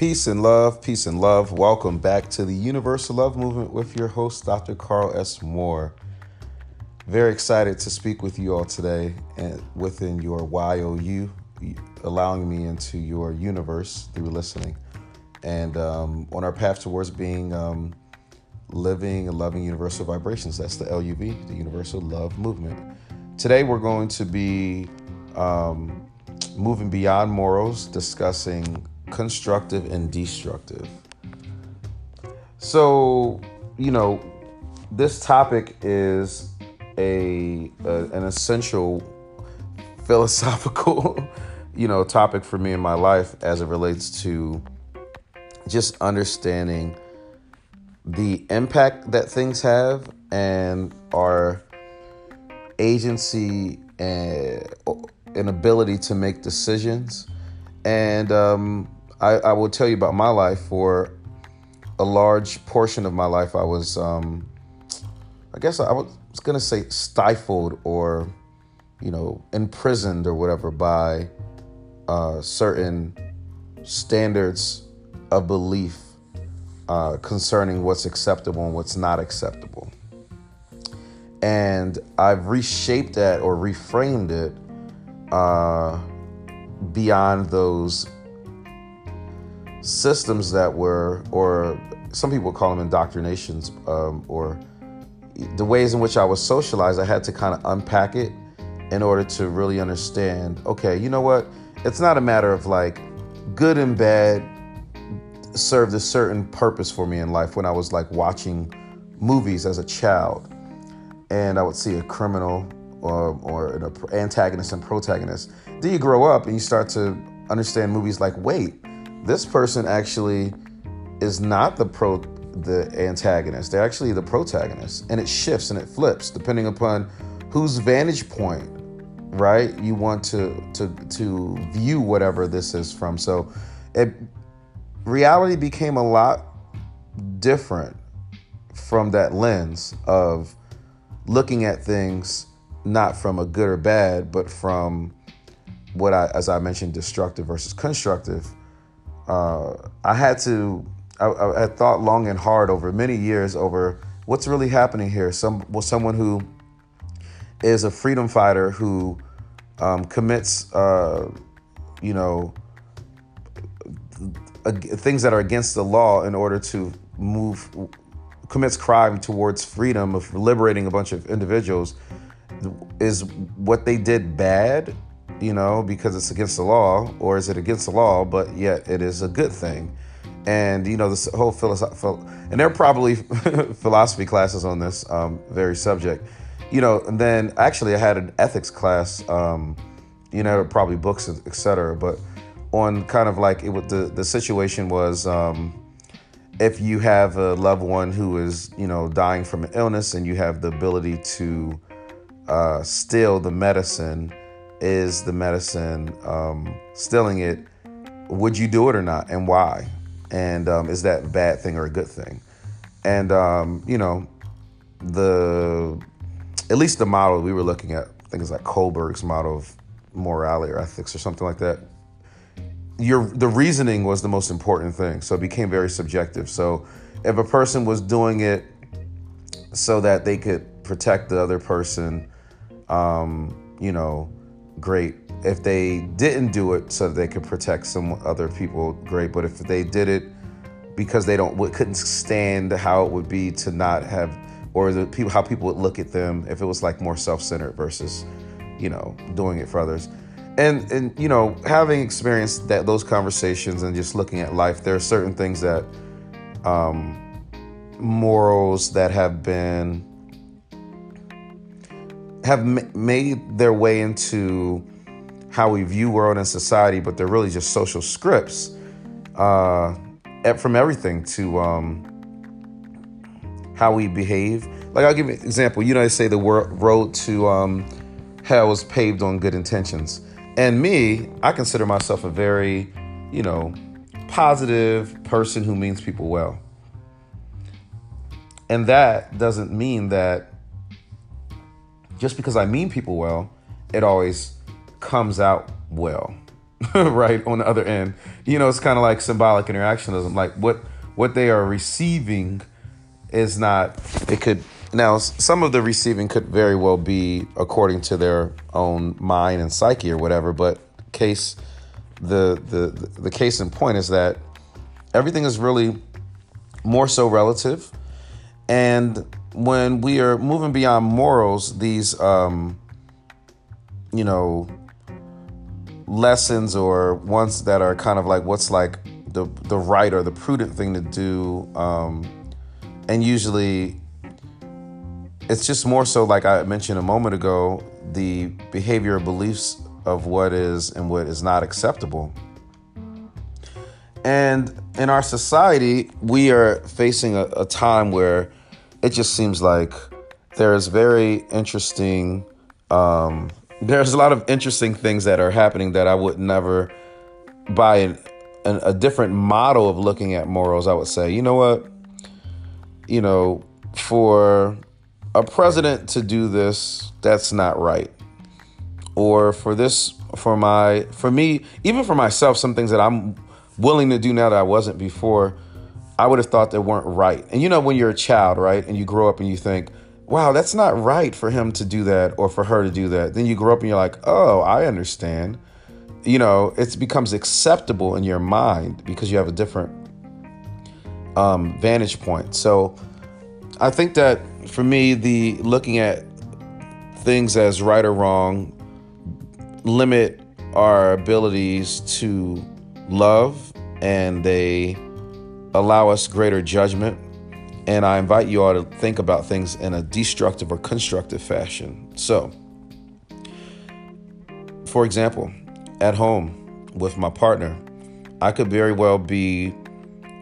Peace and love, peace and love. Welcome back to the Universal Love Movement with your host, Dr. Carl S. Moore. Very excited to speak with you all today and within your YOU, allowing me into your universe through listening. And um, on our path towards being um, living and loving universal vibrations. That's the LUV, the Universal Love Movement. Today we're going to be um, moving beyond morals, discussing constructive and destructive. So, you know, this topic is a, a an essential philosophical, you know, topic for me in my life as it relates to just understanding the impact that things have and our agency and an ability to make decisions. And um, I, I, will tell you about my life. For a large portion of my life, I was, um, I guess I was going to say stifled or, you know, imprisoned or whatever by uh, certain standards of belief uh, concerning what's acceptable and what's not acceptable. And I've reshaped that or reframed it uh, beyond those systems that were, or some people call them indoctrinations, um, or the ways in which I was socialized. I had to kind of unpack it in order to really understand okay, you know what? It's not a matter of like good and bad served a certain purpose for me in life when I was like watching movies as a child, and I would see a criminal or, or an antagonist and protagonist. Then you grow up and you start to understand movies like, wait, this person actually is not the pro the antagonist. They're actually the protagonist, and it shifts and it flips depending upon whose vantage point, right? You want to to to view whatever this is from. So, it reality became a lot different from that lens of looking at things not from a good or bad, but from what I, as I mentioned, destructive versus constructive. Uh, I had to, I, I, thought long and hard over many years over what's really happening here. Some, well, someone who is a freedom fighter who um, commits, uh, you know, things that are against the law in order to move commits crime towards freedom of liberating a bunch of individuals is what they did bad you know because it's against the law or is it against the law but yet it is a good thing? And you know this whole philosophy and there are probably philosophy classes on this um, very subject. You know and then actually i had an ethics class um, you know probably books etc but on kind of like it the the situation was um, if you have a loved one who is you know dying from an illness and you have the ability to uh, steal the medicine is the medicine um, stealing it would you do it or not and why and um, is that a bad thing or a good thing and um, you know the at least the model we were looking at i think it's like kohlberg's model of morality or ethics or something like that your the reasoning was the most important thing. So it became very subjective. So if a person was doing it so that they could protect the other person, um, you know, great. If they didn't do it so they could protect some other people, great. But if they did it because they don't couldn't stand how it would be to not have or the people how people would look at them if it was like more self-centered versus you know doing it for others and and you know having experienced that those conversations and just looking at life there are certain things that um, morals that have been have m- made their way into how we view world and society but they're really just social scripts uh, from everything to um, how we behave. Like i'll give you an example. You know they say the road to um, hell is paved on good intentions. And me, I consider myself a very, you know, positive person who means people well. And that doesn't mean that just because I mean people well, it always comes out well. right on the other end. You know, it's kind of like symbolic interactionism. Like what what they are receiving is not. It could now some of the receiving could very well be according to their own mind and psyche or whatever. But case the the the case in point is that everything is really more so relative, and when we are moving beyond morals, these um, you know lessons or ones that are kind of like what's like the the right or the prudent thing to do um, and usually it's just more so like i mentioned a moment ago the behavior beliefs of what is and what is not acceptable. And in our society we are facing a, a time where it just seems like there's very interesting um, there's a lot of interesting things that are happening that I would never buy an, an, a different model of looking at morals. I would say, you know what, you know, for a president to do this, that's not right. Or for this, for my, for me, even for myself, some things that I'm willing to do now that I wasn't before, I would have thought they weren't right. And you know, when you're a child, right, and you grow up and you think, wow, that's not right for him to do that or for her to do that. Then you grow up and you're like, oh, I understand. You know, it becomes acceptable in your mind because you have a different um, vantage point. So I think that for me, the looking at things as right or wrong limit our abilities to love and they allow us greater judgment and I invite you all to think about things in a destructive or constructive fashion. So, for example, at home with my partner, I could very well be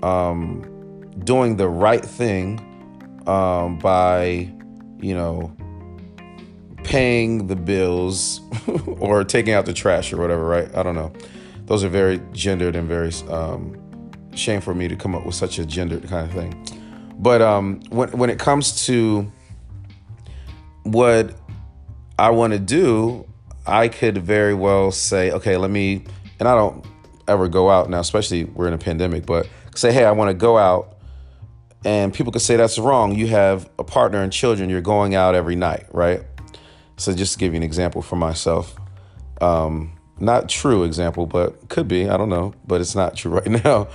um, doing the right thing um, by, you know, paying the bills or taking out the trash or whatever, right? I don't know. Those are very gendered and very um, shame for me to come up with such a gendered kind of thing. But um, when when it comes to what I want to do, I could very well say, okay, let me. And I don't ever go out now, especially we're in a pandemic. But say, hey, I want to go out, and people could say that's wrong. You have a partner and children. You're going out every night, right? So just to give you an example for myself, um, not true example, but could be. I don't know, but it's not true right now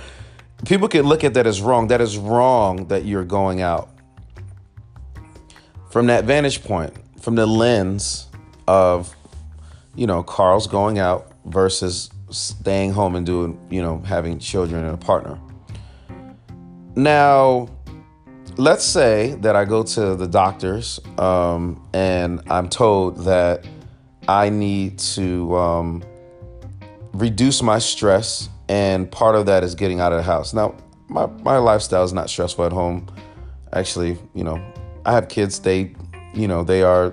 people can look at that as wrong. That is wrong that you're going out. From that vantage point, from the lens of, you know, Carl's going out versus staying home and doing, you know, having children and a partner. Now, let's say that I go to the doctors um, and I'm told that I need to um, reduce my stress and part of that is getting out of the house. Now, my my lifestyle is not stressful at home. Actually, you know, I have kids. They, you know, they are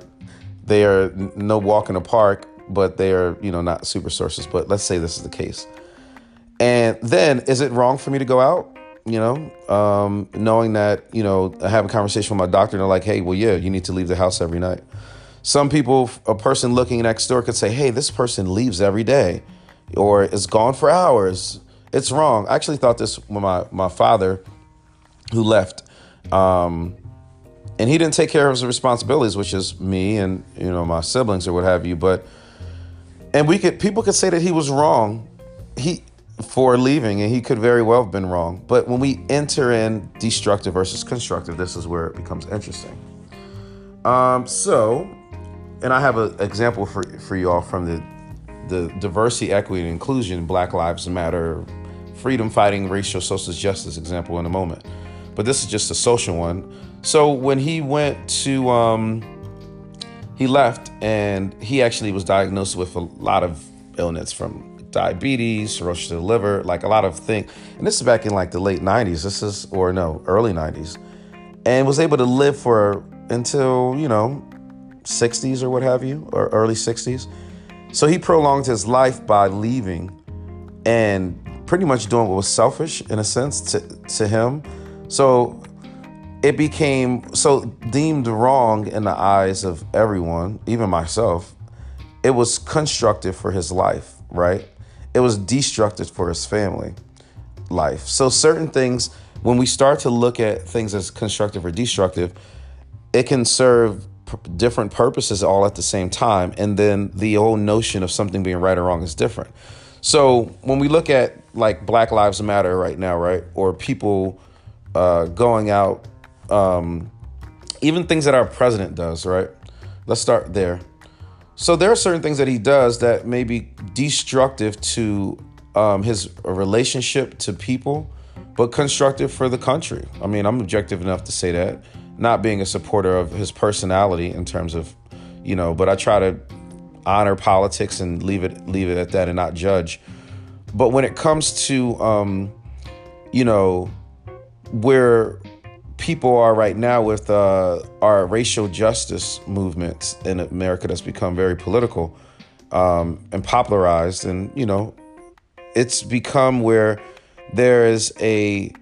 they are no walk in the park, but they are you know not super sources. But let's say this is the case. And then, is it wrong for me to go out? You know, um, knowing that you know I have a conversation with my doctor, and they're like, "Hey, well, yeah, you need to leave the house every night." Some people, a person looking next door, could say, "Hey, this person leaves every day." Or is gone for hours. It's wrong. I actually thought this when my, my father, who left, um, and he didn't take care of his responsibilities, which is me and you know my siblings or what have you. But and we could people could say that he was wrong, he for leaving, and he could very well have been wrong. But when we enter in destructive versus constructive, this is where it becomes interesting. Um, so, and I have an example for for you all from the the diversity, equity, and inclusion, Black Lives Matter, freedom fighting, racial, social justice example in a moment. But this is just a social one. So when he went to, um, he left and he actually was diagnosed with a lot of illness from diabetes, cirrhosis of the liver, like a lot of things. And this is back in like the late 90s. This is, or no, early 90s. And was able to live for until, you know, 60s or what have you, or early 60s. So he prolonged his life by leaving and pretty much doing what was selfish in a sense to, to him. So it became so deemed wrong in the eyes of everyone, even myself. It was constructive for his life, right? it was destructive for his family life. So certain things, when we start to look at things as constructive or destructive, it can serve different purposes all at the same time. And then the whole notion of something being right or wrong is different. So when we look at like Black Lives Matter right now, right, or people uh, going out, um, even things that our president does, right? Let's start there. So there are certain things that he does that may be destructive to um, his relationship to people, but constructive for the country. I mean, I'm objective enough to say that, not being a supporter of his personality in terms of, you know, but I try to honor politics and leave it leave it at that and not judge. But when it comes to, um, you know, where people are right now with uh, our racial justice movement in America that's become very political um, and popularized, and you know, it's become where there is a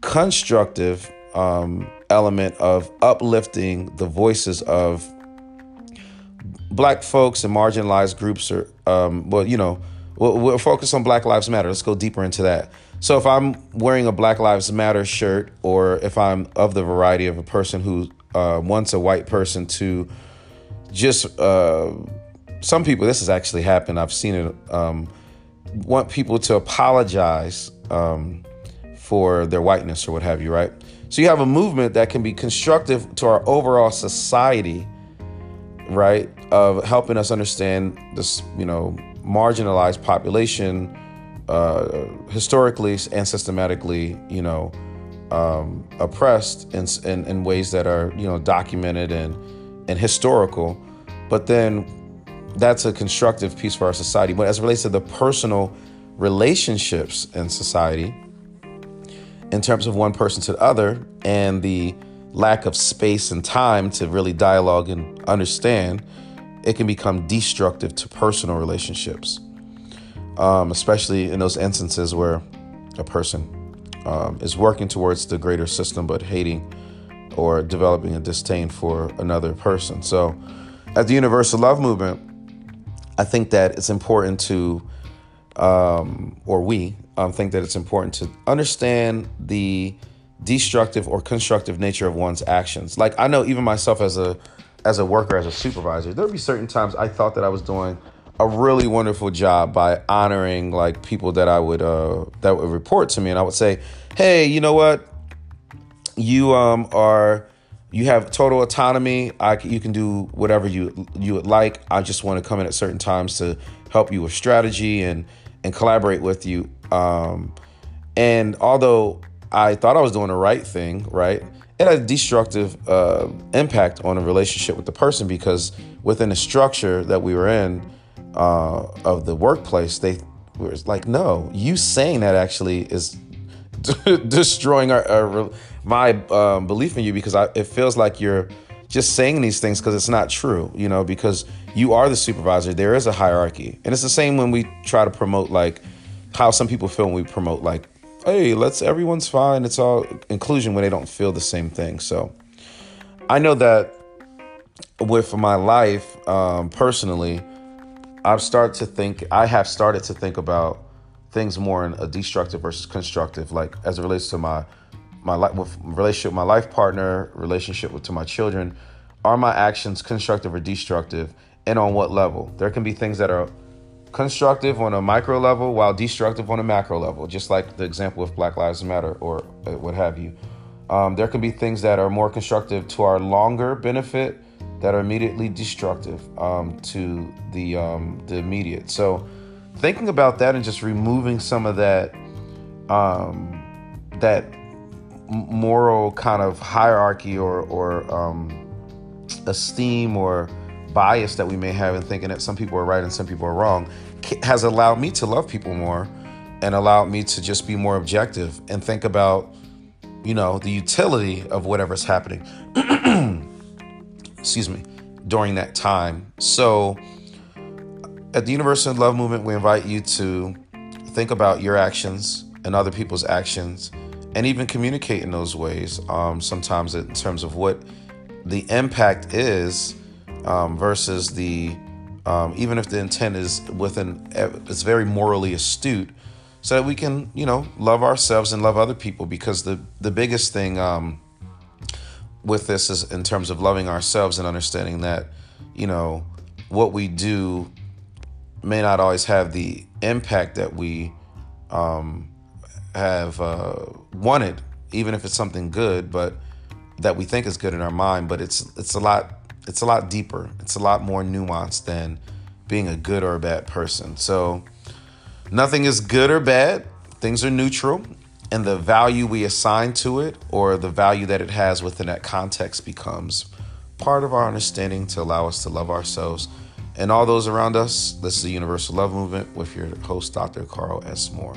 constructive um, element of uplifting the voices of black folks and marginalized groups or um, well you know we'll, we'll, focus on black lives matter. Let's go deeper into that. So if i'm wearing a black lives matter shirt or if i'm of the variety of a person who uh, wants a white person to just uh, some people this has actually happened. I've seen it um, want people to apologize um, for their whiteness or what have you, right? So you have a movement that can be constructive to our overall society, right? Of helping us understand this, you know, marginalized population uh, historically and systematically, you know, um, oppressed in, in, in ways that are, you know, documented and and historical. But then that's a constructive piece for our society. But as it relates to the personal relationships in society, in terms of one person to the other, and the lack of space and time to really dialogue and understand, it can become destructive to personal relationships, um, especially in those instances where a person um, is working towards the greater system but hating or developing a disdain for another person. So, at the Universal Love Movement, I think that it's important to, um, or we um, think that it's important to understand the destructive or constructive nature of one's actions. Like I know even myself as a as a worker, as a supervisor, there'd be certain times I thought that I was doing a really wonderful job by honoring like people that I would uh, that would report to me, and I would say, "Hey, you know what? You um are." you have total autonomy. I, you can do whatever you you would like. I just want to come in at certain times to help you with strategy and and collaborate with you. Um, and although I thought I was doing the right thing, right, it had a destructive uh, impact on a relationship with the person because within the structure that we were in uh, of the workplace, they were like, no, you saying that actually is destroying our, our my um, belief in you because I, it feels like you're just saying these things because it's not true, you know, because you are the supervisor. There is a hierarchy. And it's the same when we try to promote, like, how some people feel when we promote, like, hey, let's, everyone's fine. It's all inclusion when they don't feel the same thing. So I know that with my life um, personally, I've started to think, I have started to think about things more in a destructive versus constructive, like as it relates to my my life with relationship with my life partner, relationship with to my children, are my actions constructive or destructive, and on what level? There can be things that are constructive on a micro level while destructive on a macro level, just like the example of Black Lives Matter or uh, what have you. Um, there can be things that are more constructive to our longer benefit that are immediately destructive um, to the um, the immediate. So thinking about that and just removing some of that um, that moral kind of hierarchy or or um, esteem or bias that we may have in thinking that some people are right and some people are wrong has allowed me to love people more and allowed me to just be more objective and think about you know the utility of whatever's happening. Excuse me during that time. So at the universal love movement we invite you to think about your actions and other people's actions and even communicate in those ways. Um, sometimes in terms of what the impact is um, versus the um, even if the intent is within it's very morally astute, so that we can you know love ourselves and love other people. Because the the biggest thing um, with this is in terms of loving ourselves and understanding that you know what we do may not always have the impact that we um, have uh, wanted, even if it's something good, but that we think is good in our mind. But it's it's a lot it's a lot deeper. It's a lot more nuanced than being a good or a bad person. So nothing is good or bad. Things are neutral, and the value we assign to it or the value that it has within that context becomes part of our understanding to allow us to love ourselves and all those around us. This is the Universal Love Movement with your host, Dr. Carl S. Moore.